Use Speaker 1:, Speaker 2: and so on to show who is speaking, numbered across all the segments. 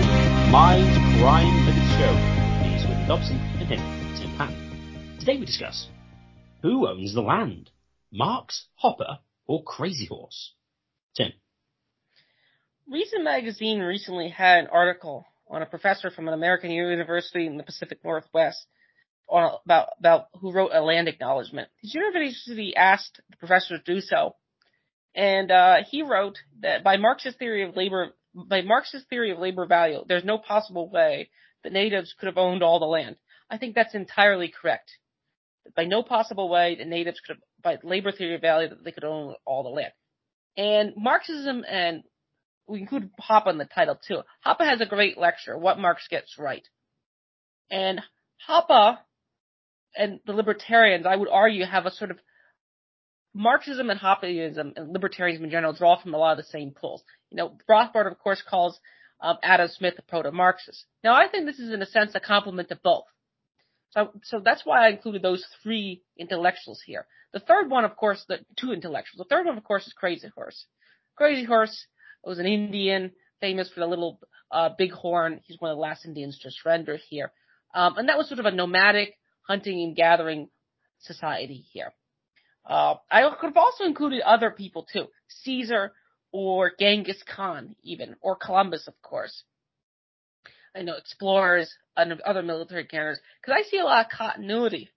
Speaker 1: Mindcrime Liberty Show. News with Dobson and him, Tim Pan. Today we discuss who owns the land, Marx, Hoppe, or Crazy Horse? Tim.
Speaker 2: Reason magazine recently had an article on a professor from an American university in the Pacific Northwest on, about about who wrote a land acknowledgement. His university asked the professor to do so, and uh, he wrote that by Marxist theory of labor, by Marxist theory of labor value, there's no possible way the natives could have owned all the land. I think that's entirely correct. By no possible way the natives could have, by labor theory of value, that they could own all the land. And Marxism and we include Hoppe in the title too. Hoppe has a great lecture, What Marx Gets Right. And Hoppe and the libertarians, I would argue, have a sort of Marxism and Hoppeism and libertarianism in general draw from a lot of the same pools. You know, Rothbard, of course, calls um, Adam Smith a proto-Marxist. Now, I think this is, in a sense, a compliment to both. So, so that's why I included those three intellectuals here. The third one, of course, the two intellectuals. The third one, of course, is Crazy Horse. Crazy Horse was an Indian, famous for the little uh, bighorn. He's one of the last Indians to surrender here. Um, and that was sort of a nomadic hunting and gathering society here. Uh, I could have also included other people too. Caesar or Genghis Khan even, or Columbus, of course. I know explorers and other military characters, because I see a lot of continuity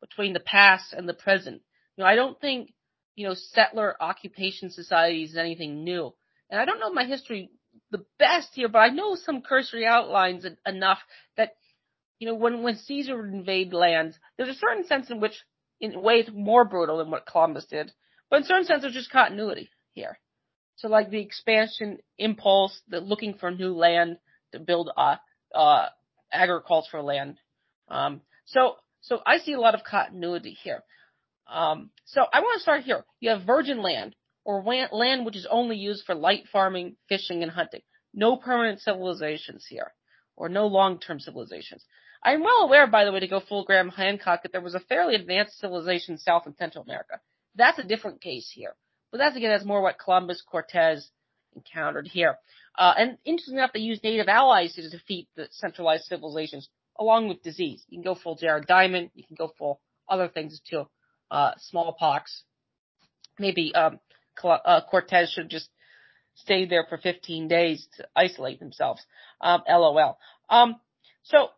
Speaker 2: between the past and the present. You know, I don't think, you know, settler occupation societies is anything new. And I don't know my history the best here, but I know some cursory outlines enough that, you know, when, when Caesar would invade lands, there's a certain sense in which in ways more brutal than what Columbus did. But in certain sense, there's just continuity here. So like the expansion impulse, the looking for new land to build uh, uh, agricultural land. Um, so so I see a lot of continuity here. Um, so I want to start here. You have virgin land or land which is only used for light farming, fishing, and hunting. No permanent civilizations here, or no long-term civilizations. I'm well aware, by the way, to go full Graham Hancock, that there was a fairly advanced civilization South and Central America. That's a different case here. But that's again, that's more what Columbus Cortez encountered here. Uh, and interestingly enough, they used native allies to defeat the centralized civilizations, along with disease. You can go full Jared Diamond. You can go full other things too. Uh, smallpox. Maybe um, uh, Cortez should just stay there for 15 days to isolate themselves. Um, LOL. Um, so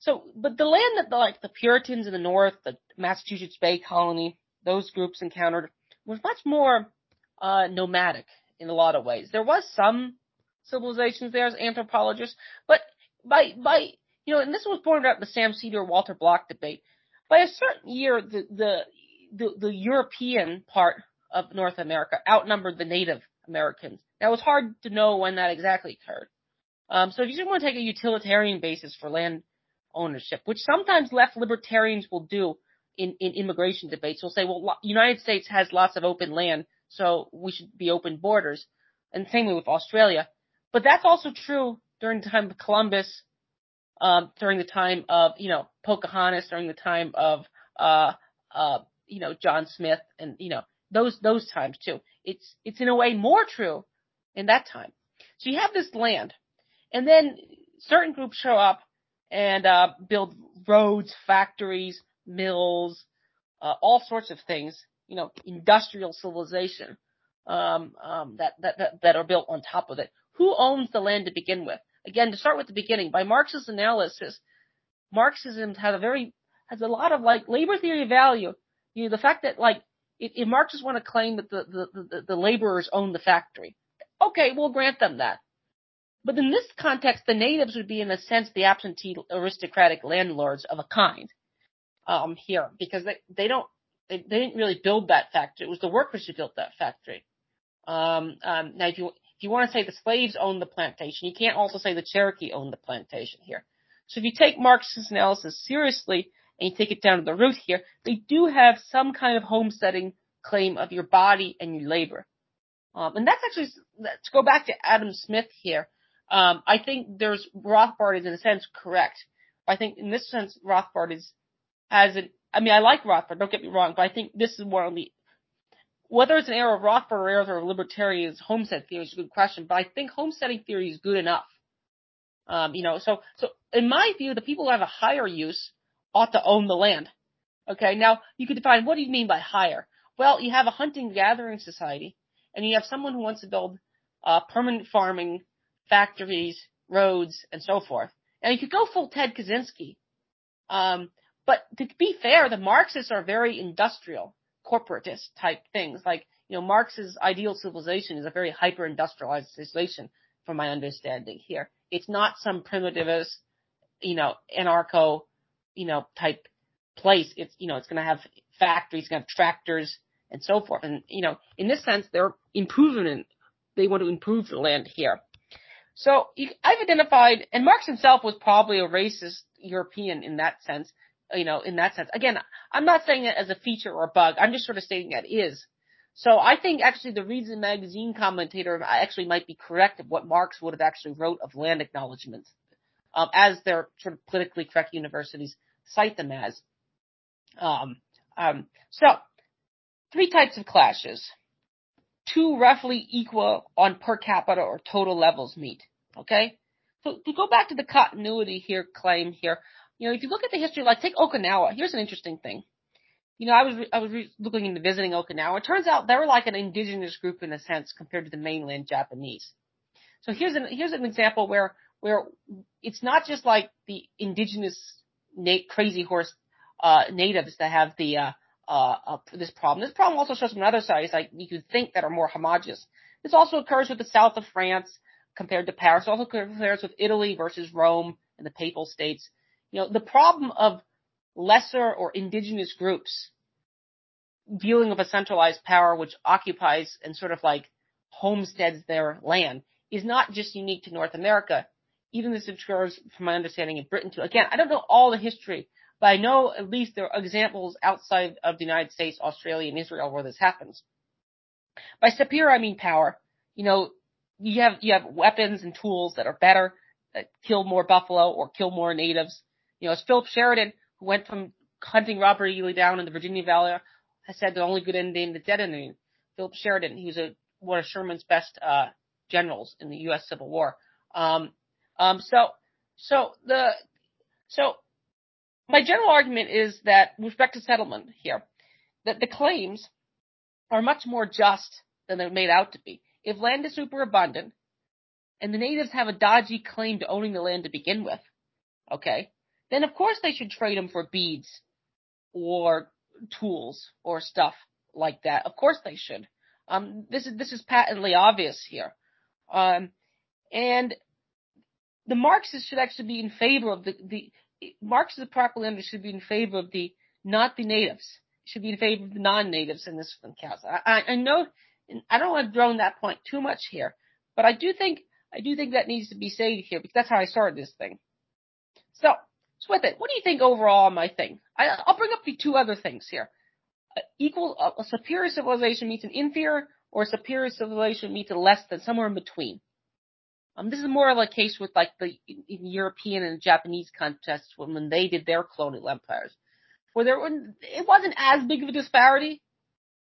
Speaker 2: so, but the land that the, like the Puritans in the North, the Massachusetts Bay Colony, those groups encountered was much more uh, nomadic in a lot of ways. There was some civilizations there as anthropologists, but by by you know, and this was pointed out in the Sam Seder Walter Block debate. By a certain year, the the the, the European part of North America outnumbered the Native Americans. Now it was hard to know when that exactly occurred. Um, so if you just want to take a utilitarian basis for land ownership, which sometimes left libertarians will do in, in immigration debates. Will say, well, United States has lots of open land, so we should be open borders. And same way with Australia. But that's also true during the time of Columbus, um, during the time of, you know, Pocahontas, during the time of, uh, uh, you know, John Smith and, you know, those, those times too. It's, it's in a way more true in that time. So you have this land and then certain groups show up and uh, build roads, factories, mills, uh, all sorts of things. You know, industrial civilization um, um, that, that that that are built on top of it. Who owns the land to begin with? Again, to start with the beginning, by Marx's analysis, Marxism has a very has a lot of like labor theory value. You know, the fact that like if, if Marxists want to claim that the, the, the, the laborers own the factory, okay, we'll grant them that. But in this context, the natives would be, in a sense, the absentee aristocratic landlords of a kind um, here, because they, they don't they, they didn't really build that factory. It was the workers who built that factory. Um, um, now, if you if you want to say the slaves owned the plantation, you can't also say the Cherokee owned the plantation here. So if you take Marxist analysis seriously and you take it down to the root here, they do have some kind of homesteading claim of your body and your labor. Um, and that's actually, let's go back to Adam Smith here. Um, I think there's Rothbard is in a sense correct. I think in this sense Rothbard is has an. I mean, I like Rothbard. Don't get me wrong, but I think this is one of the whether it's an error of Rothbard or error of libertarians homestead theory is a good question. But I think homesteading theory is good enough Um, you know, so so in my view, the people who have a higher use ought to own the land. Okay, now you could define what do you mean by higher? Well, you have a hunting gathering society, and you have someone who wants to build uh, permanent farming, factories, roads, and so forth. And you could go full Ted Kaczynski. Um, but to be fair, the Marxists are very industrial, corporatist type things. Like, you know, Marx's ideal civilization is a very hyper industrialized civilization, from my understanding here. It's not some primitivist, you know, anarcho, you know, type place. It's, you know, it's going to have factories, going to have tractors and so forth. And, you know, in this sense, they're improving, they want to improve the land here. So I've identified, and Marx himself was probably a racist European in that sense, you know, in that sense. Again, I'm not saying it as a feature or a bug. I'm just sort of stating that is. So I think actually the Reason magazine commentator actually might be correct of what Marx would have actually wrote of land acknowledgments, um, as their sort of politically correct universities cite them as. Um, um, so three types of clashes. Two roughly equal on per capita or total levels meet. Okay? So to go back to the continuity here claim here, you know, if you look at the history, like take Okinawa, here's an interesting thing. You know, I was I was looking into visiting Okinawa. It turns out they were like an indigenous group in a sense compared to the mainland Japanese. So here's an here's an example where where it's not just like the indigenous na- crazy horse uh, natives that have the uh, uh, uh, this problem. This problem also shows from other sides, like you could think that are more homogenous. This also occurs with the south of France compared to Paris. Also occurs with Italy versus Rome and the Papal States. You know, the problem of lesser or indigenous groups dealing with a centralized power which occupies and sort of like homesteads their land is not just unique to North America. Even this occurs, from my understanding, in Britain too. Again, I don't know all the history, but I know at least there are examples outside of the United States, Australia, and Israel where this happens. By superior, I mean power. You know, you have you have weapons and tools that are better, that kill more buffalo or kill more natives. You know, as Philip Sheridan, who went from hunting Robert E. Lee down in the Virginia Valley, has said the only good Indian, the dead Indian. Philip Sheridan, he was a, one of Sherman's best uh, generals in the U.S. Civil War. Um, um, so, so the, so my general argument is that with respect to settlement here, that the claims are much more just than they're made out to be. If land is super abundant and the natives have a dodgy claim to owning the land to begin with, okay, then of course they should trade them for beads or tools or stuff like that. Of course they should. Um, this is this is patently obvious here. Um, and the Marxists should actually be in favor of the the Marxist propaganda should be in favor of the not the natives. Should be in favor of the non-natives in this case. I, I know I don't want to drone that point too much here, but I do think I do think that needs to be stated here because that's how I started this thing. So so with it, what do you think overall on my thing? I, will bring up the two other things here. Equal, a superior civilization meets an inferior, or a superior civilization meets a less than, somewhere in between. Um, this is more of a case with like the European and Japanese contests when, when they did their colonial empires, where there it wasn't as big of a disparity.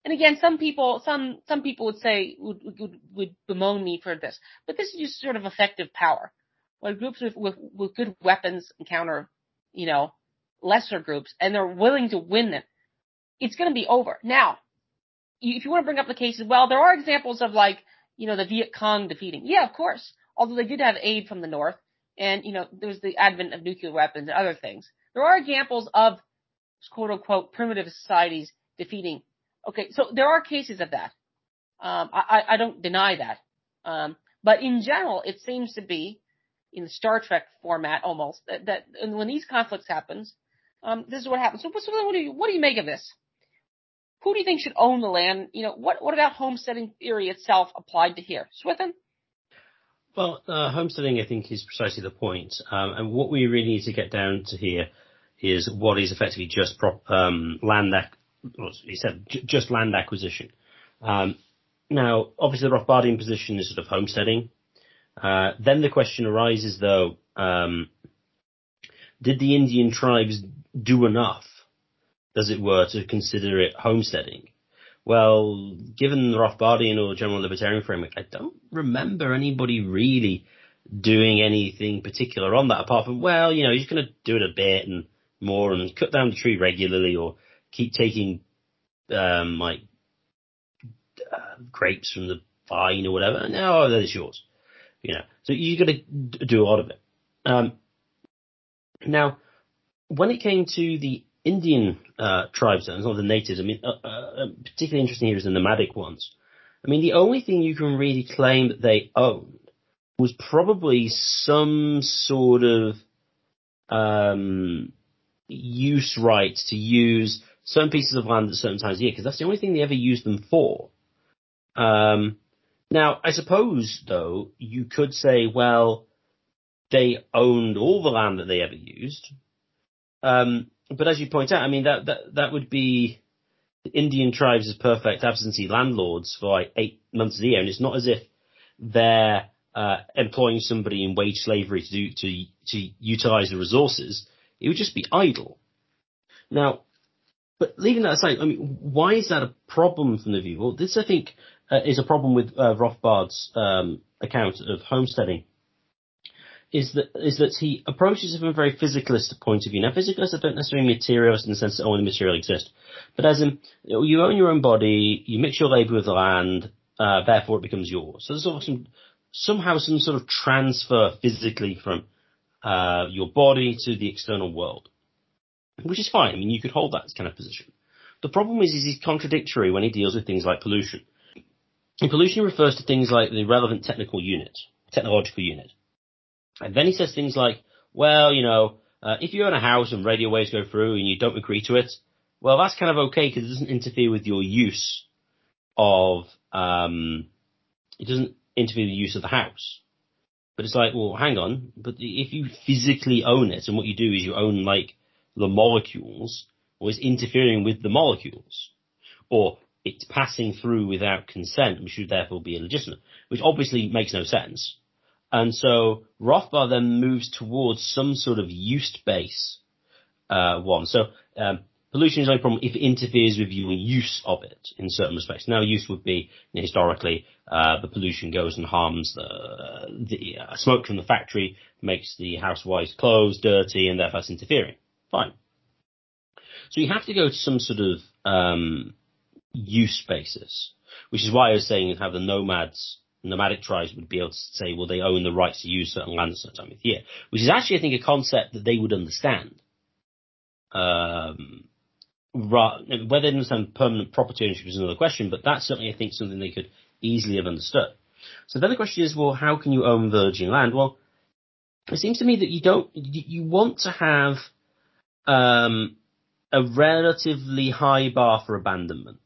Speaker 2: And again, some people, some some people would say would would, would bemoan me for this, but this is just sort of effective power. When groups with, with, with good weapons encounter you know, lesser groups and they're willing to win them, it's going to be over. Now, if you want to bring up the cases, well, there are examples of like, you know, the Viet Cong defeating. Yeah, of course. Although they did have aid from the North and, you know, there was the advent of nuclear weapons and other things. There are examples of quote unquote primitive societies defeating. Okay, so there are cases of that. Um, I, I don't deny that. Um, but in general, it seems to be in Star Trek format almost that, that when these conflicts happens, um, this is what happens. So, so what do you what do you make of this? Who do you think should own the land? You know, what what about homesteading theory itself applied to here? Swithin?
Speaker 1: Well, uh, homesteading, I think, is precisely the point. Um, and what we really need to get down to here is what is effectively just prop, um, land, ac- he said, j- just land acquisition. Um, now, obviously, the Rothbardian position is sort of homesteading. Uh, then the question arises though, um, did the Indian tribes do enough, as it were, to consider it homesteading? Well, given the Rothbardian or general libertarian framework, I don't remember anybody really doing anything particular on that apart from, well, you know, he's going to do it a bit and more and cut down the tree regularly or keep taking, um, like, uh, grapes from the vine or whatever. No, that is yours. You know, so you got to do a lot of it. Um, now, when it came to the Indian uh, tribes, and not the natives, I mean, uh, uh, particularly interesting here is the nomadic ones. I mean, the only thing you can really claim that they owned was probably some sort of um, use right to use certain pieces of land at certain times of year, because that's the only thing they ever used them for. Um, now, I suppose, though, you could say, well, they owned all the land that they ever used. Um, but as you point out, I mean, that, that, that would be the Indian tribes as perfect absentee landlords for like eight months of the year. And it's not as if they're, uh, employing somebody in wage slavery to do, to, to utilize the resources. It would just be idle. Now, but leaving that aside, I mean, why is that a problem from the view? Well, this I think uh, is a problem with uh, Rothbard's um, account of homesteading. Is that is that he approaches it from a very physicalist point of view. Now, physicalists don't necessarily mean materialists in the sense that only material exists, but as in you own your own body, you mix your labour with the land, uh, therefore it becomes yours. So there's sort of some, somehow some sort of transfer physically from uh, your body to the external world which is fine. I mean, you could hold that kind of position. The problem is, is he's contradictory when he deals with things like pollution. And pollution refers to things like the relevant technical unit, technological unit. And then he says things like, well, you know, uh, if you own a house and radio waves go through and you don't agree to it, well, that's kind of okay because it doesn't interfere with your use of, um, it doesn't interfere with the use of the house. But it's like, well, hang on, but if you physically own it and what you do is you own like the molecules or is interfering with the molecules or it's passing through without consent, which should therefore be illegitimate, which obviously makes no sense. And so Rothbard then moves towards some sort of use-based uh, one. So um, pollution is only a problem if it interferes with your use of it in certain respects. Now, use would be you know, historically uh, the pollution goes and harms the, the uh, smoke from the factory, makes the housewife's clothes dirty, and therefore it's interfering. Fine. So you have to go to some sort of um, use basis, which is why I was saying how the nomads, nomadic tribes would be able to say, well, they own the rights to use certain land at certain time of year, which is actually, I think, a concept that they would understand. Um, whether they understand permanent property ownership is another question, but that's certainly, I think, something they could easily have understood. So then the question is, well, how can you own virgin land? Well, it seems to me that you don't, you want to have um, a relatively high bar for abandonment.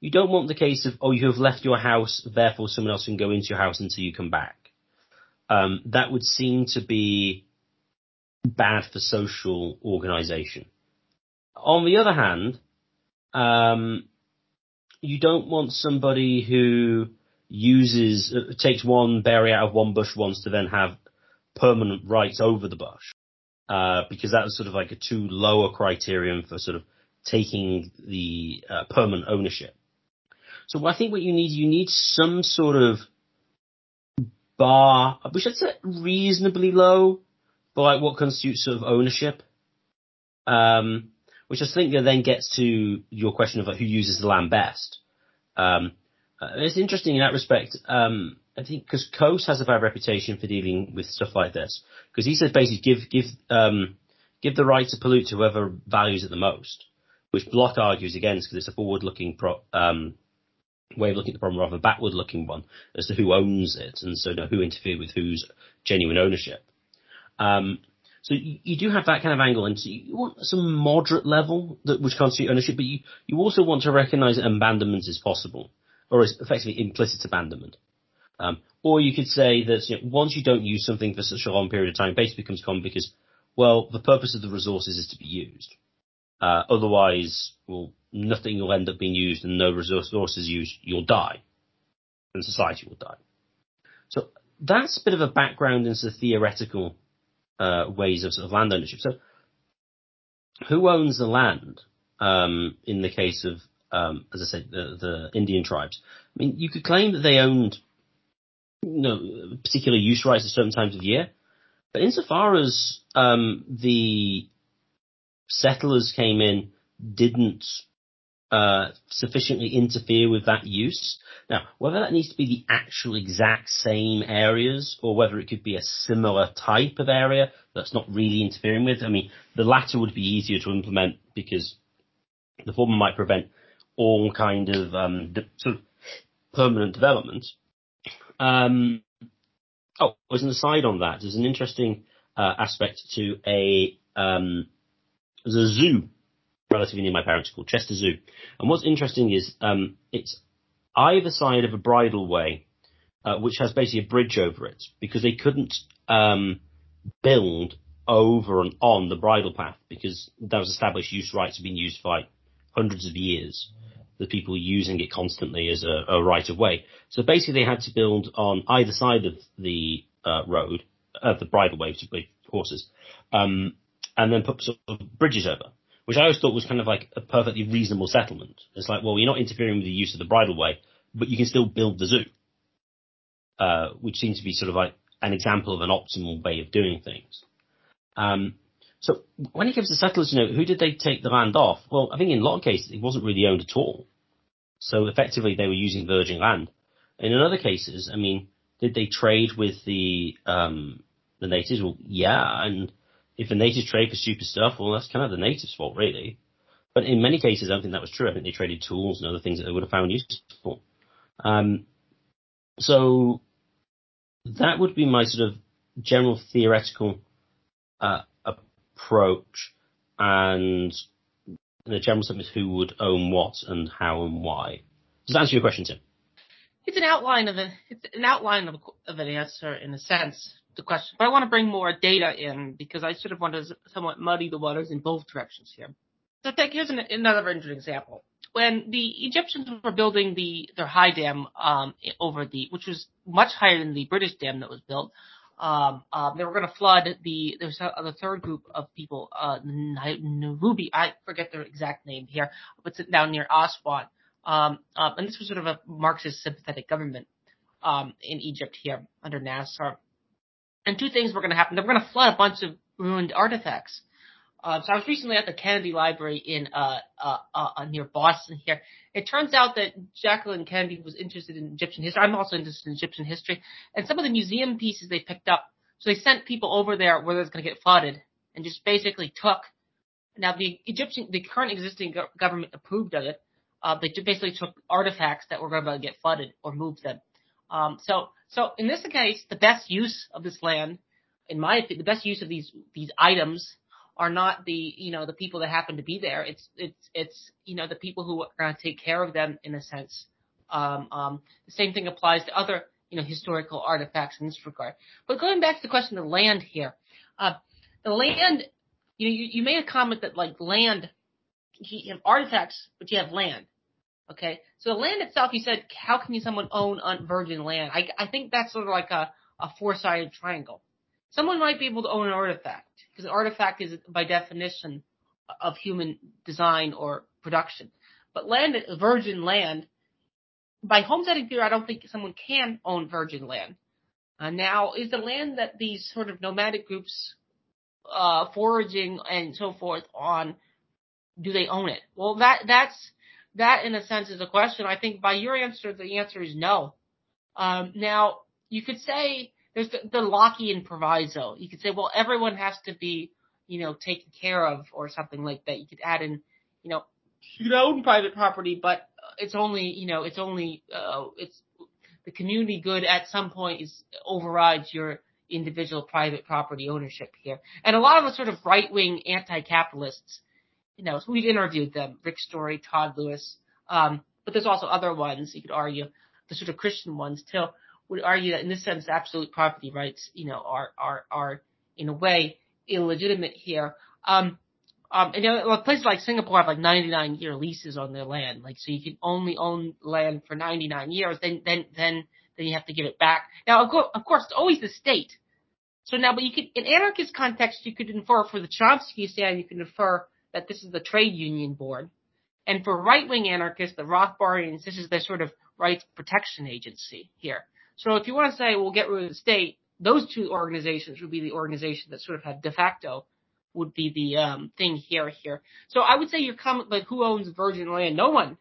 Speaker 1: You don't want the case of, oh, you have left your house, therefore someone else can go into your house until you come back. Um, that would seem to be bad for social organization. On the other hand, um, you don't want somebody who uses, uh, takes one berry out of one bush once to then have permanent rights over the bush uh, because that was sort of like a too lower criterion for sort of taking the uh, permanent ownership. So I think what you need, you need some sort of bar, which I'd reasonably low, for like what constitutes sort of ownership. Um, which I think then gets to your question of like who uses the land best. Um, uh, it's interesting in that respect. Um, I think because Coase has a bad reputation for dealing with stuff like this because he says basically give give um, give the right to pollute to whoever values it the most, which Block argues against because it's a forward-looking pro, um, way of looking at the problem rather than a backward-looking one as to who owns it and so who interfered with whose genuine ownership. Um, so you, you, do have that kind of angle, and so you want some moderate level that which constitute ownership, but you, you also want to recognise that abandonment is possible, or is effectively implicit abandonment. Um, or you could say that you know, once you don't use something for such a long period of time, basically becomes common because, well, the purpose of the resources is to be used. Uh, otherwise, well, nothing will end up being used and no resources used, you'll die. And society will die. So that's a bit of a background into the theoretical uh, ways of sort of land ownership. So who owns the land um, in the case of, um, as I said, the, the Indian tribes? I mean, you could claim that they owned you know, particular use rights at certain times of year. But insofar as um, the settlers came in, didn't uh, sufficiently interfere with that use. Now, whether that needs to be the actual exact same areas or whether it could be a similar type of area that's not really interfering with, I mean, the latter would be easier to implement because the former might prevent all kind of um, sort of permanent development. Um, oh, as an aside on that, there's an interesting uh, aspect to a um, there's a zoo relatively near my parents called Chester Zoo, and what's interesting is um, it's either side of a bridleway, uh, which has basically a bridge over it because they couldn't um, build over and on the bridle path because that was established use rights have been used for like hundreds of years. The people using it constantly as a, a right of way. So basically, they had to build on either side of the uh, road, uh, the bridleway to horses, um, and then put sort of bridges over, which I always thought was kind of like a perfectly reasonable settlement. It's like, well, you're not interfering with the use of the bridleway, but you can still build the zoo, uh, which seems to be sort of like an example of an optimal way of doing things. Um, so when it comes to settlers, you know, who did they take the land off? Well, I think in a lot of cases it wasn't really owned at all. So effectively they were using virgin land. And in other cases, I mean, did they trade with the um, the natives? Well, yeah, and if the natives trade for stupid stuff, well, that's kind of the natives' fault, really. But in many cases, I don't think that was true. I think they traded tools and other things that they would have found useful. Um, so that would be my sort of general theoretical uh, approach and the general sense who would own what and how and why. Does that answer your question, Tim?
Speaker 2: It's an outline of an it's an outline of, of an answer in a sense the question, but I want to bring more data in because I sort of want to somewhat muddy the waters in both directions here. So take here's an, another interesting example. When the Egyptians were building the their high dam um, over the, which was much higher than the British dam that was built, um, um, they were going to flood the. There's a, the third group of people, uh, Nubi, I forget their exact name here, but it's down near Aswan. Um, uh, and this was sort of a Marxist sympathetic government um, in Egypt here under Nasser. And two things were going to happen. They were going to flood a bunch of ruined artifacts. Uh, so I was recently at the Kennedy Library in uh, uh, uh, near Boston here. It turns out that Jacqueline Kennedy was interested in Egyptian history. I'm also interested in Egyptian history, and some of the museum pieces they picked up. So they sent people over there where it was going to get flooded, and just basically took. Now the Egyptian, the current existing go- government approved of it. Uh, they basically took artifacts that were going to get flooded or moved them. Um, so, so in this case, the best use of this land, in my opinion, the best use of these these items are not the you know the people that happen to be there. It's it's it's you know the people who are going to take care of them in a sense. Um, um, the same thing applies to other you know historical artifacts in this regard. But going back to the question of land here, uh, the land, you know, you, you made a comment that like land, you have artifacts, but you have land. Okay, so the land itself, you said, how can you someone own virgin land? I, I think that's sort of like a, a four-sided triangle. Someone might be able to own an artifact because an artifact is by definition of human design or production. But land, virgin land, by homesteading theory, I don't think someone can own virgin land. Uh, now, is the land that these sort of nomadic groups, uh, foraging and so forth on, do they own it? Well, that, that's, that in a sense is a question. I think by your answer, the answer is no. Um, now you could say there's the, the Lockean proviso. You could say, well, everyone has to be, you know, taken care of or something like that. You could add in, you know, you own private property, but it's only, you know, it's only, uh, it's the community good at some point is overrides your individual private property ownership here. And a lot of the sort of right wing anti-capitalists you know, we've interviewed them, Rick Story, Todd Lewis, um, but there's also other ones you could argue, the sort of Christian ones too, would argue that in this sense, absolute property rights, you know, are, are, are in a way illegitimate here. Um, um, and you know, places like Singapore have like 99 year leases on their land. Like, so you can only own land for 99 years, then, then, then, then you have to give it back. Now, of course, of course, it's always the state. So now, but you could, in anarchist context, you could infer for the Chomsky stand, you can infer that this is the trade union board. And for right wing anarchists, the Rothbardians, this is their sort of rights protection agency here. So if you want to say we'll get rid of the state, those two organizations would be the organization that sort of had de facto would be the um, thing here here. So I would say you're coming, but who owns virgin land? No one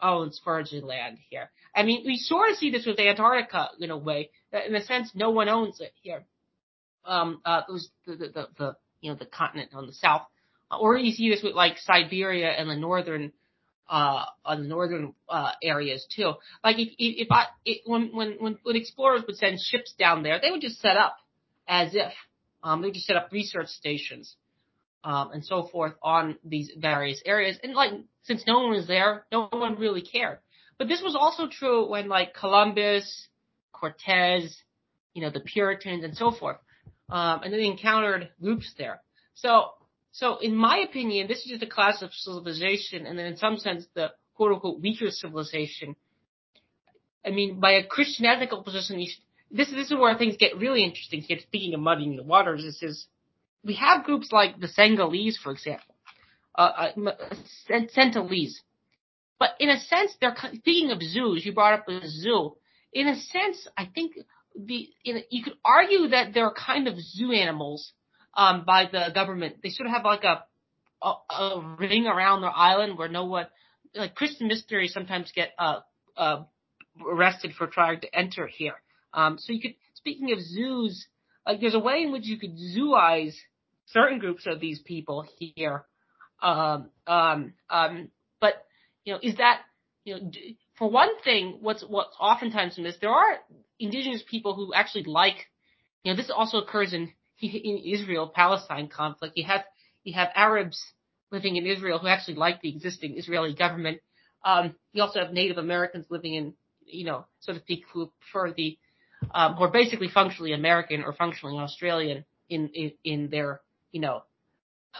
Speaker 2: owns virgin land here. I mean, we sort of see this with Antarctica in a way. That in a sense, no one owns it here. Um, uh, those the, the, the, the you know the continent on the south, or you see this with like Siberia and the northern uh, on the northern uh, areas too. Like if if I it, when when when when explorers would send ships down there, they would just set up as if um, they would just set up research stations um, and so forth on these various areas. And like since no one was there, no one really cared. But this was also true when like Columbus, Cortez, you know, the Puritans and so forth, um, and they encountered groups there. So so in my opinion, this is just a class of civilization, and then in some sense, the quote unquote weaker civilization. I mean, by a Christian ethical position, this this is where things get really interesting. Here, speaking of muddying the waters, this is we have groups like the Senegalese, for example, uh, uh, Sentinelese. But in a sense, they're speaking of zoos. You brought up a zoo. In a sense, I think the in, you could argue that they're kind of zoo animals um, by the government. They sort of have like a, a, a ring around their island where no one, like Christian missionaries sometimes get uh, uh, arrested for trying to enter here. Um, so you could, speaking of zoos, like there's a way in which you could zooize certain groups of these people here. Um, um, um, but you know, is that you know, for one thing, what's what's oftentimes missed, there are indigenous people who actually like, you know, this also occurs in in Israel Palestine conflict. You have you have Arabs living in Israel who actually like the existing Israeli government. Um, you also have Native Americans living in, you know, sort of speak, who prefer the, um, who are basically functionally American or functionally Australian in in, in their, you know,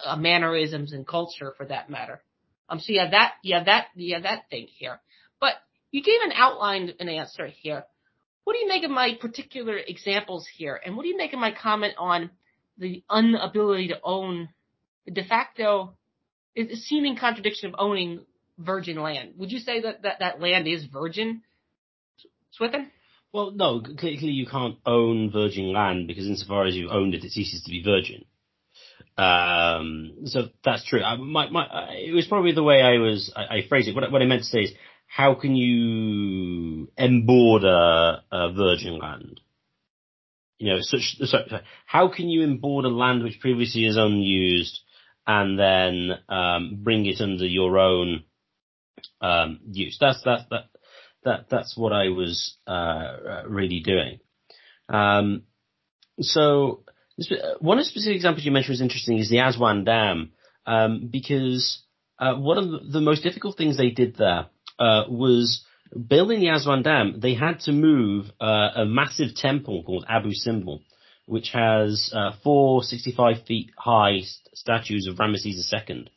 Speaker 2: uh, mannerisms and culture for that matter. Um, so you have that, have that, have that thing here. But you gave an outline, an answer here. What do you make of my particular examples here? And what do you make of my comment on the inability to own the de facto seeming contradiction of owning virgin land? Would you say that that, that land is virgin, Swithin?
Speaker 1: Well, no, clearly you can't own virgin land because insofar as you've owned it, it ceases to be virgin. Um, so that's true. I, my, my, it was probably the way I was, I, I phrased it. What, what I meant to say is, how can you emborder a virgin land? You know, such, so, how can you emborder land which previously is unused and then um, bring it under your own um, use? That's that that that that's what I was uh, really doing. Um, so one of the specific examples you mentioned was interesting is the Aswan Dam um, because uh, one of the most difficult things they did there uh, was building the Aswan Dam, they had to move uh, a massive temple called Abu Simbel, which has uh, four 65 feet high st- statues of Ramesses II.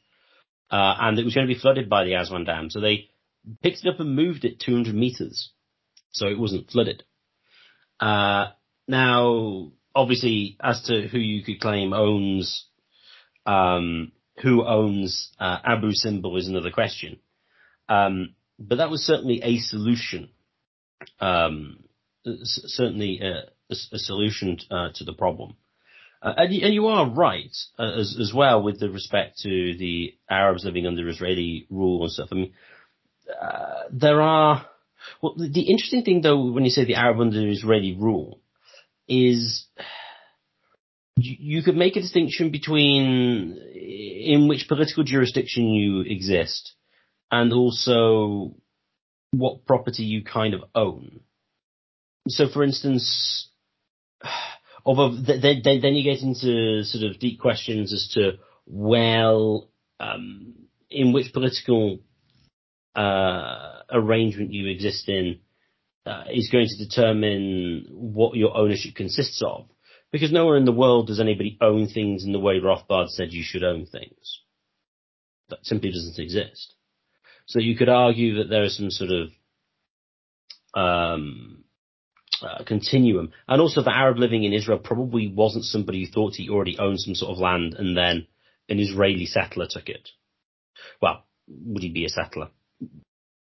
Speaker 1: Uh, and it was going to be flooded by the Aswan Dam. So they picked it up and moved it 200 meters. So it wasn't flooded. Uh, now, obviously, as to who you could claim owns, um, who owns uh, Abu Simbel is another question. Um, but that was certainly a solution. Um, certainly a, a, a solution uh, to the problem. Uh, and, and, you, are right uh, as, as, well with the respect to the Arabs living under Israeli rule and stuff. I mean, uh, there are. Well, the, the interesting thing though, when you say the Arab under Israeli rule, is you could make a distinction between in which political jurisdiction you exist and also what property you kind of own. So, for instance, although then, then you get into sort of deep questions as to well, um, in which political uh, arrangement you exist in uh, is going to determine what your ownership consists of. Because nowhere in the world does anybody own things in the way Rothbard said you should own things. That simply doesn't exist. So you could argue that there is some sort of um, uh, continuum, and also the Arab living in Israel probably wasn't somebody who thought he already owned some sort of land, and then an Israeli settler took it. Well, would he be a settler?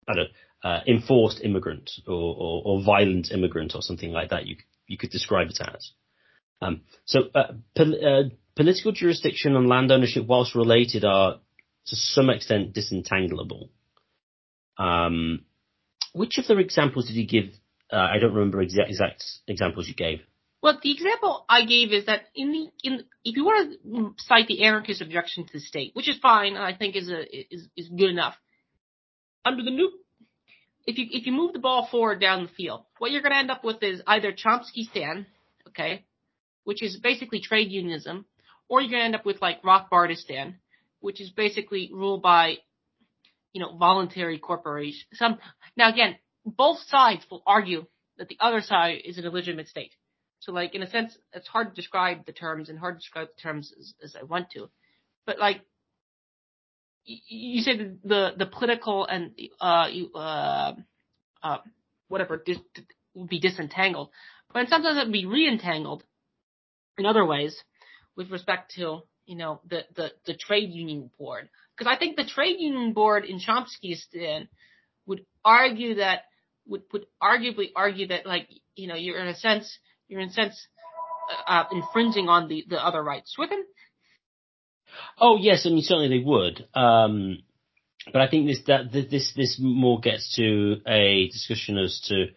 Speaker 1: I don't know, uh, enforced immigrant or, or, or, violent immigrant or something like that. You you could describe it as. Um, so uh, pol- uh, political jurisdiction and land ownership, whilst related, are to some extent disentangleable. Um, which of the examples did you give? Uh, I don't remember exact, exact examples you gave.
Speaker 2: Well, the example I gave is that in the in if you want to cite the anarchist objection to the state, which is fine, I think is a is is good enough. Under the new, if you if you move the ball forward down the field, what you're going to end up with is either Chomskystan, okay, which is basically trade unionism, or you're going to end up with like Rothbardistan, which is basically ruled by, you know, voluntary corporation. Some now again, both sides will argue that the other side is an illegitimate state. So like in a sense, it's hard to describe the terms and hard to describe the terms as, as I want to. But like you said the the political and uh uh uh whatever dis, would be disentangled, but sometimes it would be reentangled in other ways with respect to you know the the the trade union board because I think the trade union board in Chomskystan would argue that would would arguably argue that like you know you're in a sense you're in a sense uh, uh, infringing on the the other rights. Swithin?
Speaker 1: Oh yes, I mean certainly they would. Um, but I think this that this this more gets to a discussion as to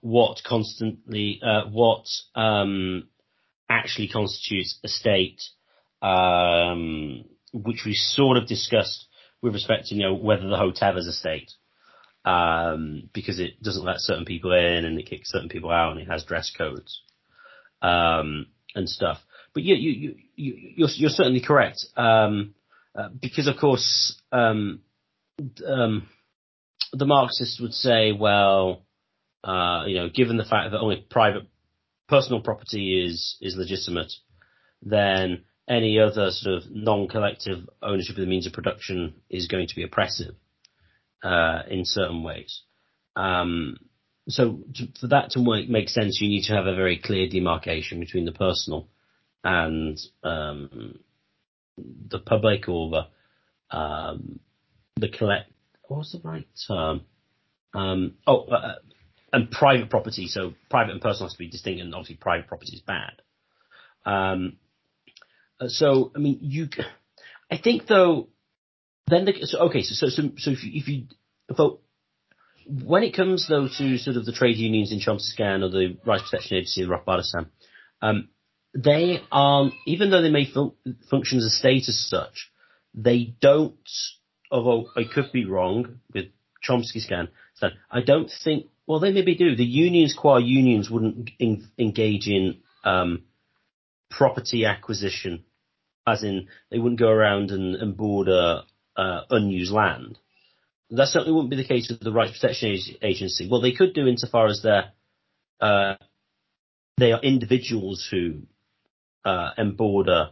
Speaker 1: what constantly uh, what um, actually constitutes a state, um, which we sort of discussed with respect to you know whether the hotel is a state. Um, because it doesn't let certain people in and it kicks certain people out and it has dress codes um, and stuff. But you, you, you, you, you're, you're certainly correct. Um, uh, because of course, um, um, the Marxists would say, well, uh, you know, given the fact that only private personal property is is legitimate, then any other sort of non-collective ownership of the means of production is going to be oppressive uh, in certain ways. Um, so to, for that to make, make sense, you need to have a very clear demarcation between the personal and um, the public or the um, the collect. What's the right term? Um, oh, uh, uh, and private property. So private and personal has to be distinct, and obviously private property is bad. Um, so I mean, you. I think though. Then the, so okay, so so so, if you, if you vote when it comes though to sort of the trade unions in Chomskystan or the Rights Protection Agency in Rothbardistan, um, they are even though they may fun- function as a state as such, they don't. Although I could be wrong with Chomskystan, so I don't think. Well, they maybe do. The unions, qua unions, wouldn't in, engage in um, property acquisition, as in they wouldn't go around and, and border uh, unused land. That certainly wouldn't be the case with the Rights Protection Agency. Well, they could do insofar as they're uh, they are individuals who uh, emborder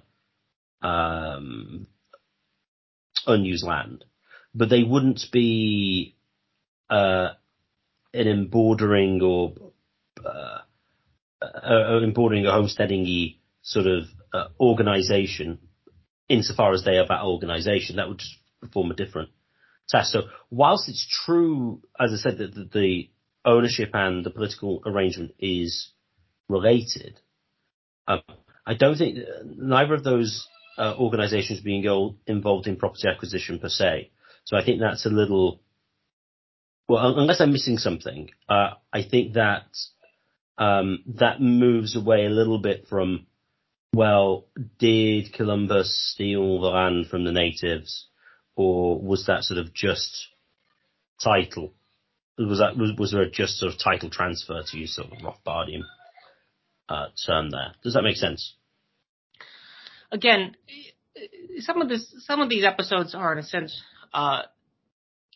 Speaker 1: um, unused land, but they wouldn't be uh, an embordering or uh, uh, embordering a homesteading sort of uh, organisation insofar as they are that organisation. That would just form a different test. So whilst it's true, as I said, that the, the ownership and the political arrangement is related, um, I don't think neither of those uh, organisations being involved in property acquisition per se. So I think that's a little. Well, unless I'm missing something, uh, I think that um, that moves away a little bit from. Well, did Columbus steal the land from the natives? or was that sort of just title? Was that was, was there a just sort of title transfer to use sort of Rothbardian uh, term there? Does that make sense?
Speaker 2: Again, some of this, some of these episodes are in a sense uh,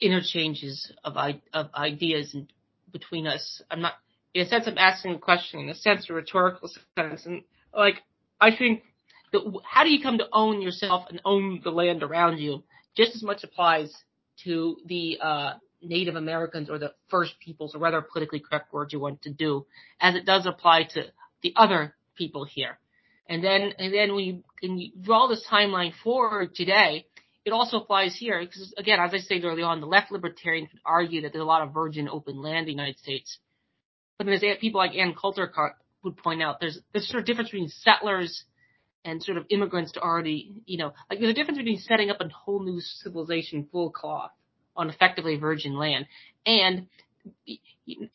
Speaker 2: interchanges of of ideas in, between us. I'm not in a sense I'm asking a question in a sense a rhetorical sense, and like I think that how do you come to own yourself and own the land around you? just as much applies to the uh, Native Americans or the First Peoples, or whatever politically correct words you want to do, as it does apply to the other people here. And then, and then when you, you draw this timeline forward today, it also applies here because again, as I said early on, the left libertarians would argue that there's a lot of virgin open land in the United States. But there's people like Ann Coulter would point out, there's there's sort of difference between settlers and sort of immigrants to already, you know, like there's a difference between setting up a whole new civilization full cloth on effectively virgin land and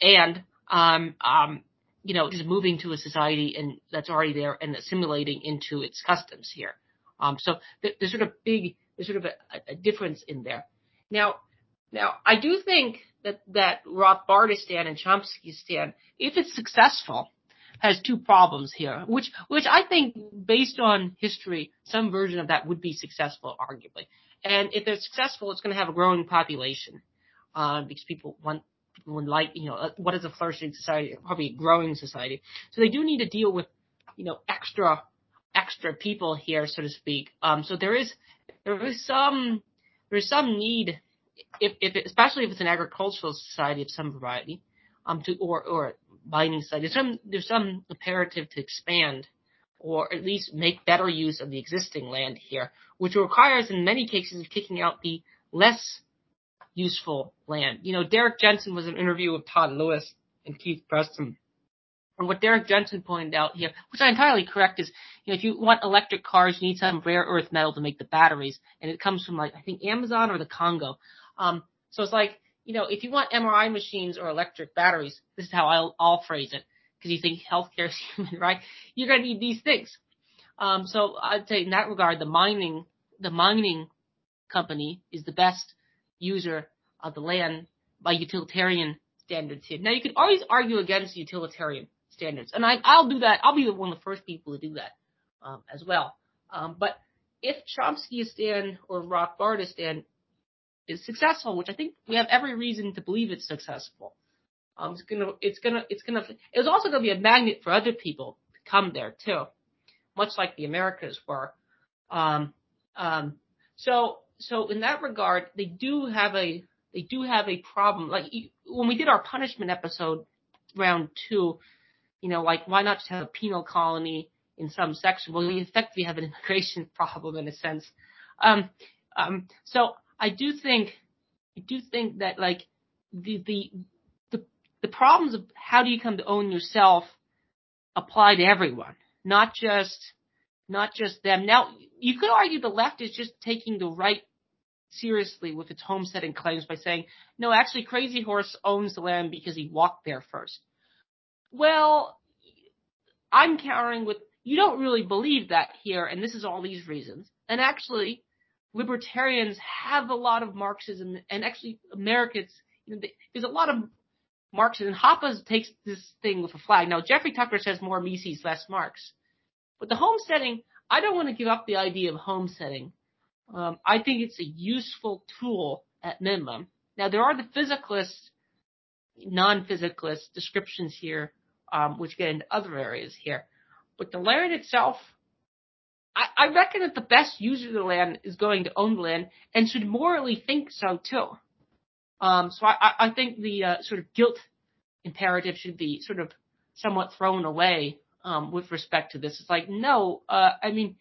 Speaker 2: and um um you know just moving to a society and that's already there and assimilating into its customs here. Um, so there's sort of big there's sort of a, a difference in there. Now now I do think that that Rothbardistan and Chomskystan, if it's successful, has two problems here, which which I think, based on history, some version of that would be successful, arguably. And if they're successful, it's going to have a growing population uh, because people want people would like you know uh, what is a flourishing society, probably a growing society. So they do need to deal with you know extra extra people here, so to speak. Um, so there is there is some there is some need if, if especially if it's an agricultural society of some variety, um, to or or mining site. There's some there's some imperative to expand or at least make better use of the existing land here, which requires in many cases kicking out the less useful land. You know, Derrick Jensen was an interview with Todd Lewis and Keith Preston. And what Derrick Jensen pointed out here, which I entirely correct, is you know if you want electric cars, you need some rare earth metal to make the batteries, and it comes from like I think Amazon or the Congo. Um, so it's like you know, if you want MRI machines or electric batteries, this is how I'll, I'll phrase it, because you think healthcare is human, right? You're going to need these things. Um, so I'd say in that regard, the mining, the mining company is the best user of the land by utilitarian standards here. Now you could always argue against utilitarian standards, and I, I'll do that. I'll be one of the first people to do that um, as well. Um, but if Chomskystan or Rothbardistan is successful, which I think we have every reason to believe it's successful. Um, it's gonna, it's gonna, it's gonna, it's also gonna be a magnet for other people to come there too, much like the Americas were. Um, um, so, so in that regard, they do have a, they do have a problem. Like when we did our punishment episode, round two, you know, like why not just have a penal colony in some section? Well, we effectively have an immigration problem in a sense. Um, um, so I do think, I do think that like the, the, the, the problems of how do you come to own yourself apply to everyone, not just, not just them. Now, you could argue the left is just taking the right seriously with its homesteading claims by saying, no, actually Crazy Horse owns the land because he walked there first. Well, I'm countering with, you don't really believe that here, and this is all these reasons. And actually, libertarians have a lot of Marxism, and actually Americans, you know, there's a lot of Marxism. Hoppe takes this thing with a flag. Now Jeffrey Tucker says more Mises, less Marx. But the homesteading, I don't want to give up the idea of homesteading. Um, I think it's a useful tool at minimum. Now there are the physicalist, non-physicalist descriptions here, um, which get into other areas here. But the land itself, I, I reckon that the best user of the land is going to own the land and should morally think so too. Um, so I, I think the uh, sort of guilt imperative should be sort of somewhat thrown away um, with respect to this. It's like no, uh, I mean,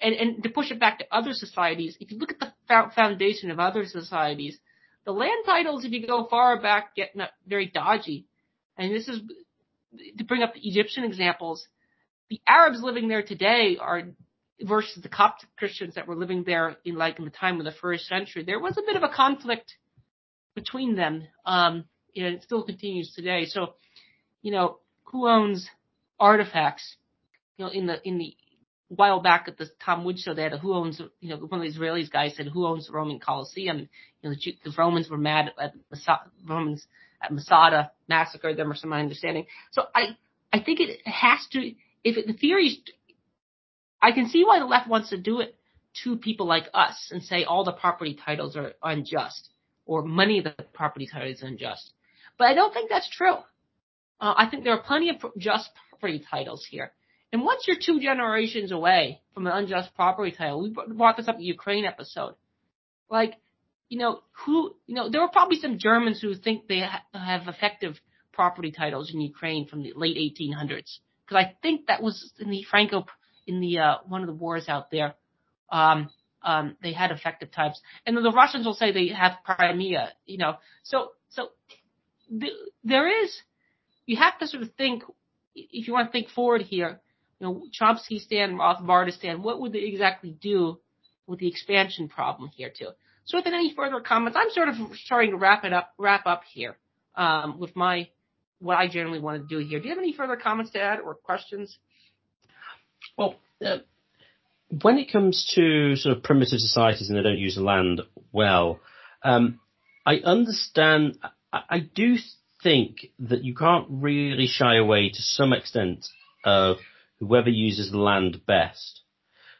Speaker 2: and and to push it back to other societies, if you look at the foundation of other societies, the land titles, if you go far back, get very dodgy. And this is to bring up the Egyptian examples the Arabs living there today are versus the Coptic Christians that were living there in like in the time of the first century. There was a bit of a conflict between them. Um, it still continues today. So, you know, who owns artifacts? You know, in the in the while back at the Tom Wood show, they had a who owns. You know, one of the Israelis guys said who owns the Roman Colosseum. You know, the, the Romans were mad at the Romans at Masada massacred them, or some my understanding. So I I think it has to if the theories, I can see why the left wants to do it to people like us and say all the property titles are unjust or money of the property title is unjust. But I don't think that's true. Uh, I think there are plenty of just property titles here. And once you're two generations away from an unjust property title, we brought this up in the Ukraine episode. Like, you know, who, you know, there were probably some Germans who think they ha- have effective property titles in Ukraine from the late 1800s because I think that was in the Franco in the uh, one of the wars out there. Um, um, they had effective types, and the Russians will say they have Crimea. You know, so so th- there is you have to sort of think if you want to think forward here. You know, Chomsky-stan, Rothbardistan, what would they exactly do with the expansion problem here too? So, without any further comments, I'm sort of starting to wrap it up, wrap up here um, with my what I generally want to do here. Do you have any further comments to add or questions?
Speaker 1: Well, uh, when it comes to sort of primitive societies and they don't use the land well, um, I understand. I, I, do think that you can't really shy away to some extent of whoever uses the land best.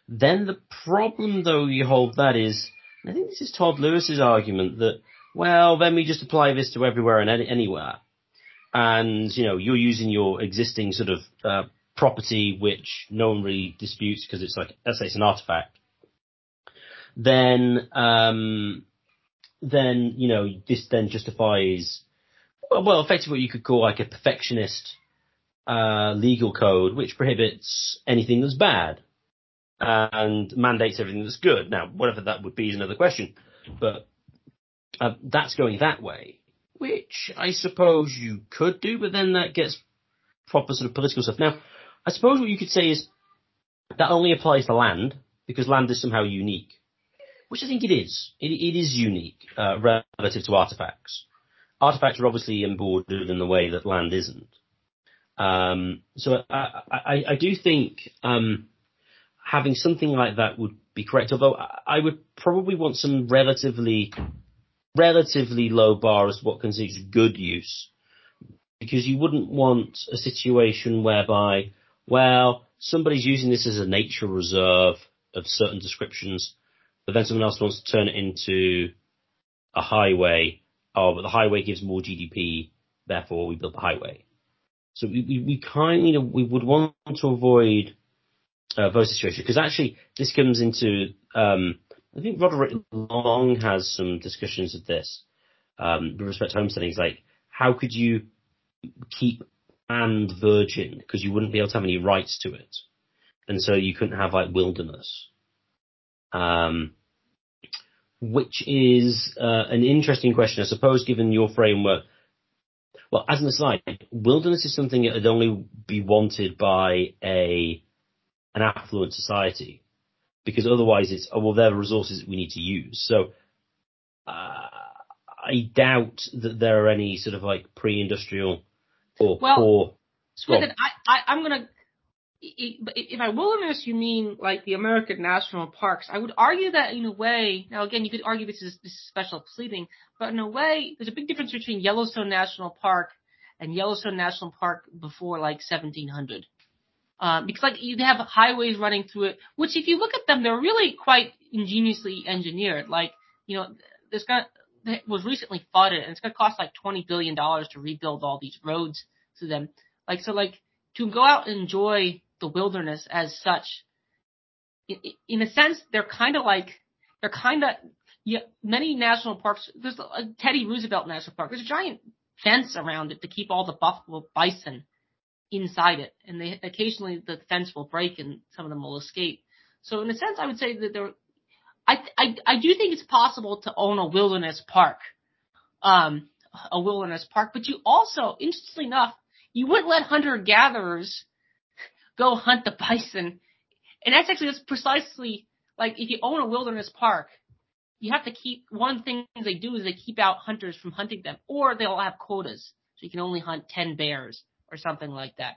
Speaker 1: Then the problem, though, you hold that is, I think this is Todd Lewis's argument that, well, then we just apply this to everywhere and any, anywhere, and you know you're using your existing sort of uh, property which no one really disputes because it's like, let's say it's an artifact, then, um, then, you know, this then justifies, well, effectively what you could call like a perfectionist, uh, legal code which prohibits anything that's bad and mandates everything that's good. Now, whatever that would be is another question, but uh, that's going that way, which I suppose you could do, but then that gets proper sort of political stuff. Now, I suppose what you could say is that only applies to land because land is somehow unique, which I think it is. it, it is unique uh, relative to artifacts. Artifacts are obviously embodied in the way that land isn't. Um, so I, I, I, do think um, having something like that would be correct. Although I would probably want some relatively relatively low bar as what constitutes good use, because you wouldn't want a situation whereby well, somebody's using this as a nature reserve of certain descriptions, but then someone else wants to turn it into a highway. Oh, but the highway gives more GDP, therefore we build the highway. So we, we, we kind of, we would want to avoid uh, those situations because actually this comes into, um, I think Roderick Long has some discussions of this, um, with respect to homesteading. It's like, how could you keep and virgin because you wouldn't be able to have any rights to it, and so you couldn't have like wilderness, um, which is uh, an interesting question, I suppose, given your framework. Well, as an aside, wilderness is something that would only be wanted by a an affluent society, because otherwise it's oh well, they're the resources that we need to use. So. Uh, I doubt that there are any sort of like pre-industrial or
Speaker 2: well,
Speaker 1: poor.
Speaker 2: I, I, I'm gonna. If by wilderness you mean like the American national parks, I would argue that in a way. Now again, you could argue this is, this is special pleading, but in a way, there's a big difference between Yellowstone National Park and Yellowstone National Park before like 1700. Uh, because like you have highways running through it, which if you look at them, they're really quite ingeniously engineered. Like, you know, there's got was recently flooded, and it's to cost like twenty billion dollars to rebuild all these roads to them. Like so, like to go out and enjoy the wilderness as such. In, in a sense, they're kind of like they're kind of yeah, many national parks. There's a Teddy Roosevelt National Park. There's a giant fence around it to keep all the buffalo bison inside it, and they occasionally the fence will break and some of them will escape. So in a sense, I would say that there I, I, I do think it's possible to own a wilderness park, um, a wilderness park, but you also, interestingly enough, you wouldn't let hunter gatherers go hunt the bison. And that's actually, that's precisely like if you own a wilderness park, you have to keep, one thing they do is they keep out hunters from hunting them, or they'll have quotas. So you can only hunt 10 bears or something like that.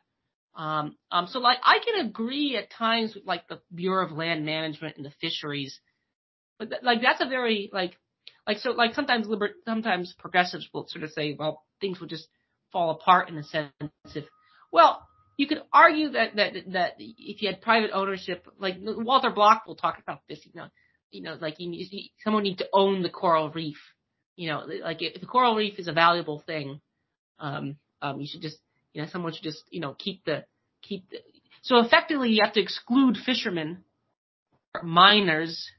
Speaker 2: Um, um, so like I can agree at times with like the Bureau of Land Management and the fisheries but th- like that's a very like like so like sometimes liber- sometimes progressives will sort of say, well, things would just fall apart in a sense if well, you could argue that that that if you had private ownership, like Walter Block will talk about this, you know, you know, like you, you someone need to own the coral reef. You know, like if the coral reef is a valuable thing, um, um, you should just, you know, someone should just, you know, keep the keep the. So effectively, you have to exclude fishermen, miners,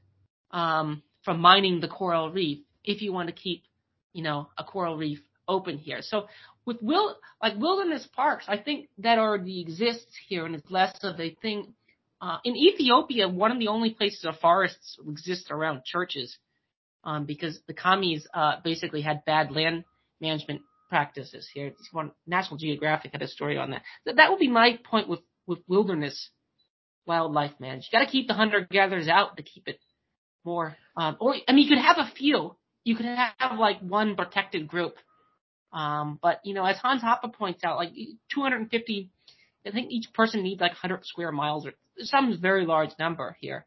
Speaker 2: um, from mining the coral reef if you want to keep, you know, a coral reef open here. So with will like wilderness parks, I think that already exists here and it's less of a thing Uh, in Ethiopia, one of the only places of forests exist around churches, um, because the commies uh, basically had bad land management practices here. It's One National Geographic had a story on that. That, that would be my point with with wilderness wildlife management. You got to keep the hunter gatherers out to keep it more. Um, or I mean, you could have a few. You could have like one protected group. Um, but you know, as Hans Hoppe points out, like 250 I think each person needs like 100 square miles or some very large number here.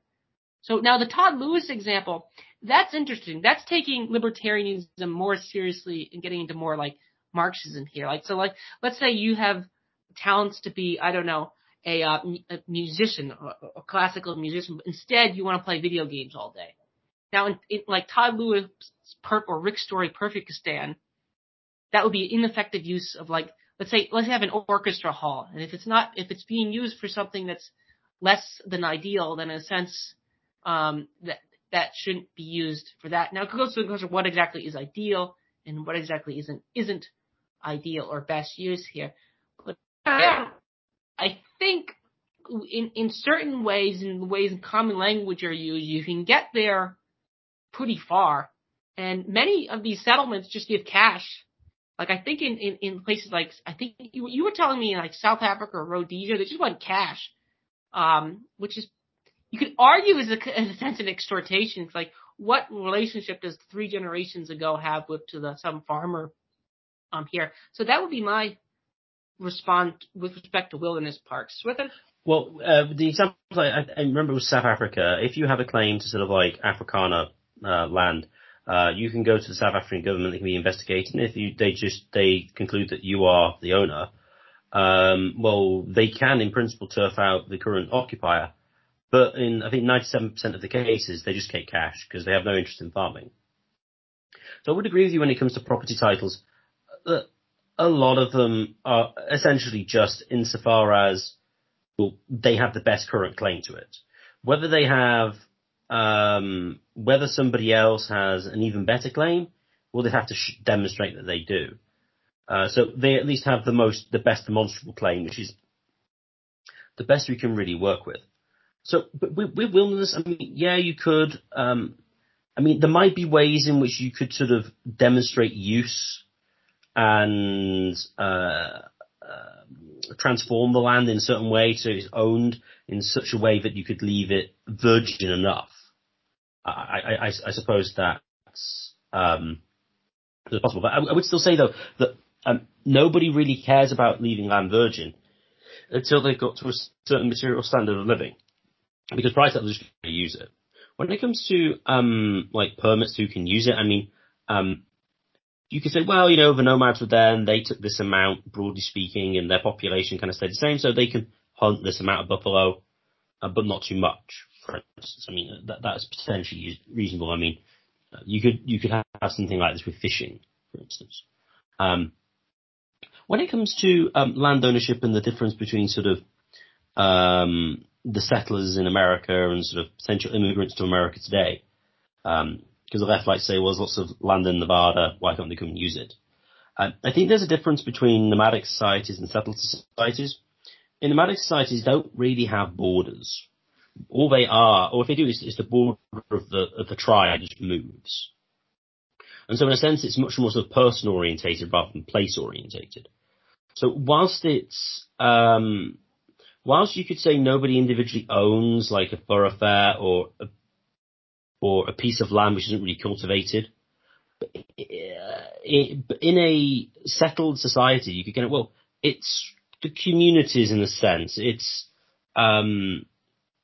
Speaker 2: So now the Todd Lewis example, that's interesting. That's taking libertarianism more seriously and getting into more like Marxism here. Like, so like, let's say you have talents to be, I don't know, a, uh, musician, a, a classical musician, but instead you want to play video games all day. Now, in, in like Todd Lewis per, or Rick Story Perfectistan, that would be ineffective use of like let's say let's have an orchestra hall, and if it's not if it's being used for something that's less than ideal, then in a sense um, that that shouldn't be used for that. Now it goes to the question what exactly is ideal and what exactly isn't isn't ideal or best use here. But I think in in certain ways, in the ways in common language are used, you can get there pretty far. And many of these settlements just give cash like I think in, in, in places like I think you you were telling me in like South Africa or Rhodesia they just want cash, um, which is you could argue is a, in a sense an extortation. It's like what relationship does three generations ago have with to the some farmer um here? So that would be my response with respect to wilderness parks. Swithin?
Speaker 1: Well, uh, the example I, I remember was South Africa. If you have a claim to sort of like Afrikaner uh, land, uh, you can go to the South African government, they can be investigated, and if you, they just, they conclude that you are the owner, um, well, they can in principle turf out the current occupier. But in, I think 97% of the cases, they just take cash because they have no interest in farming. So I would agree with you when it comes to property titles that a lot of them are essentially just insofar as well, they have the best current claim to it. Whether they have um, whether somebody else has an even better claim, well, they have to sh- demonstrate that they do. Uh, so they at least have the most, the best demonstrable claim, which is the best we can really work with. So, but with, with wilderness, I mean, yeah, you could. Um, I mean, there might be ways in which you could sort of demonstrate use and uh, uh, transform the land in a certain way so it's owned in such a way that you could leave it virgin enough. I, I, I suppose that's um, possible. But I, I, would still say though that um, nobody really cares about leaving land virgin until they've got to a certain material standard of living, because price settlers just use it. When it comes to um, like permits who can use it, I mean, um, you could say, well, you know, the nomads were there and they took this amount, broadly speaking, and their population kind of stayed the same, so they can hunt this amount of buffalo, uh, but not too much for instance. I mean, that, that's potentially reasonable. I mean, you could, you could have something like this with fishing, for instance. Um, when it comes to um, land ownership and the difference between sort of um, the settlers in America and sort of potential immigrants to America today, because um, the left to say, well, there's lots of land in Nevada, why can't they come and use it? Uh, I think there's a difference between nomadic societies and settled societies. In nomadic societies, don't really have borders all they are, or if they do, is, is the border of the of the triad just moves. And so in a sense, it's much more sort of person orientated rather than place orientated. So whilst it's, um, whilst you could say nobody individually owns like a thoroughfare or a, or a piece of land which isn't really cultivated, in a settled society, you could get, it. well, it's the communities in a sense. It's, um,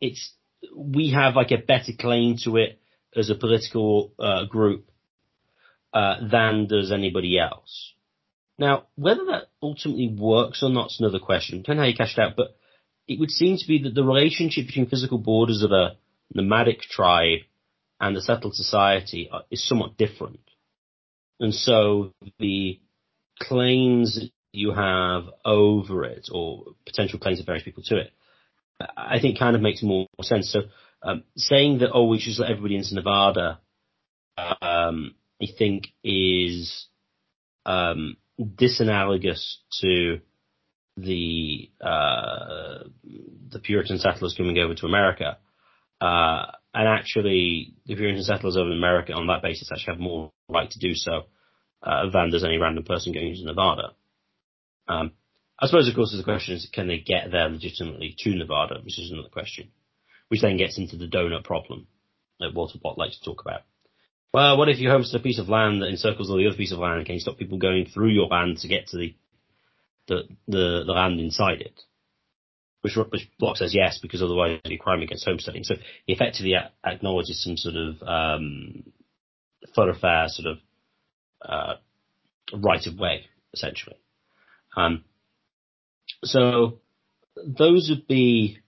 Speaker 1: it's we have like a better claim to it as a political uh, group uh, than does anybody else. Now, whether that ultimately works or not is another question. Depending how you cash it out, but it would seem to be that the relationship between physical borders of a nomadic tribe and the settled society is somewhat different. And so the claims you have over it, or potential claims of various people to it, I think kind of makes more sense. So um, saying that oh we should let everybody into Nevada, um, I think is um, disanalogous to the uh, the Puritan settlers coming over to America, uh, and actually the Puritan settlers over in America on that basis actually have more right to do so uh, than does any random person going into Nevada. Um, I suppose, of course, the question is, can they get there legitimately to Nevada, which is another question, which then gets into the donut problem that Walter Pott likes to talk about. Well, what if you homestead a piece of land that encircles all the other piece of land? Can you stop people going through your land to get to the the the, the land inside it? Which, which Locke says yes, because otherwise it'd be crime against homesteading. So he effectively acknowledges some sort of um, thoroughfare sort of uh, right of way, essentially. Um, so those would be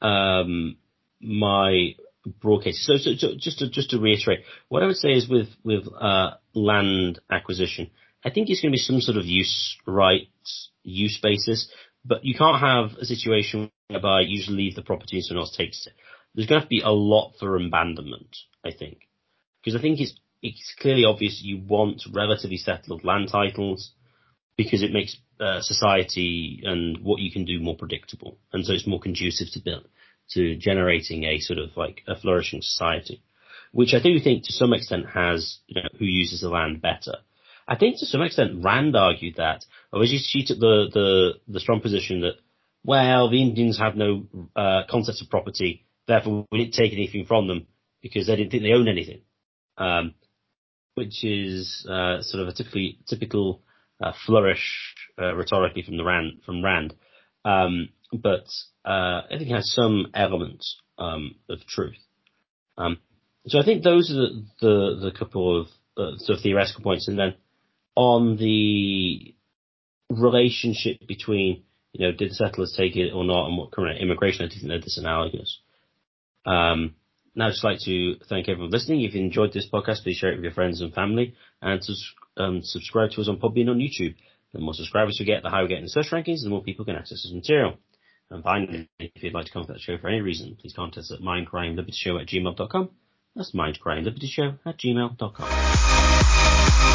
Speaker 1: um, my broad cases. So, so, so, just to just to reiterate, what I would say is with with uh, land acquisition, I think it's going to be some sort of use rights, use basis, but you can't have a situation whereby you just leave the property and someone else takes it. There's going to have to be a lot for abandonment, I think, because I think it's it's clearly obvious you want relatively settled land titles because it makes uh, society and what you can do more predictable, and so it's more conducive to build to generating a sort of like a flourishing society, which I do think to some extent has you know, who uses the land better. I think to some extent Rand argued that, or she, she took the, the, the strong position that, well, the Indians have no uh, concept of property, therefore we didn't take anything from them because they didn't think they owned anything. Um, which is uh, sort of a typically typical uh, flourish uh, rhetorically from the Rand from Rand. Um, but uh, I think it has some elements um, of truth. Um, so I think those are the the, the couple of uh, sort of theoretical points, and then on the relationship between you know did the settlers take it or not, and what current immigration, I think they're disanalogous. Um, now, I'd just like to thank everyone listening. If you enjoyed this podcast, please share it with your friends and family, and um, subscribe to us on Podbean on YouTube. The more subscribers we get, the higher we get in the search rankings, and the more people can access this material. And finally, if you'd like to contact the show for any reason, please contact us at mindcrimelibertyshow at gmail.com. That's mindcrimelibertyshow at gmail.com.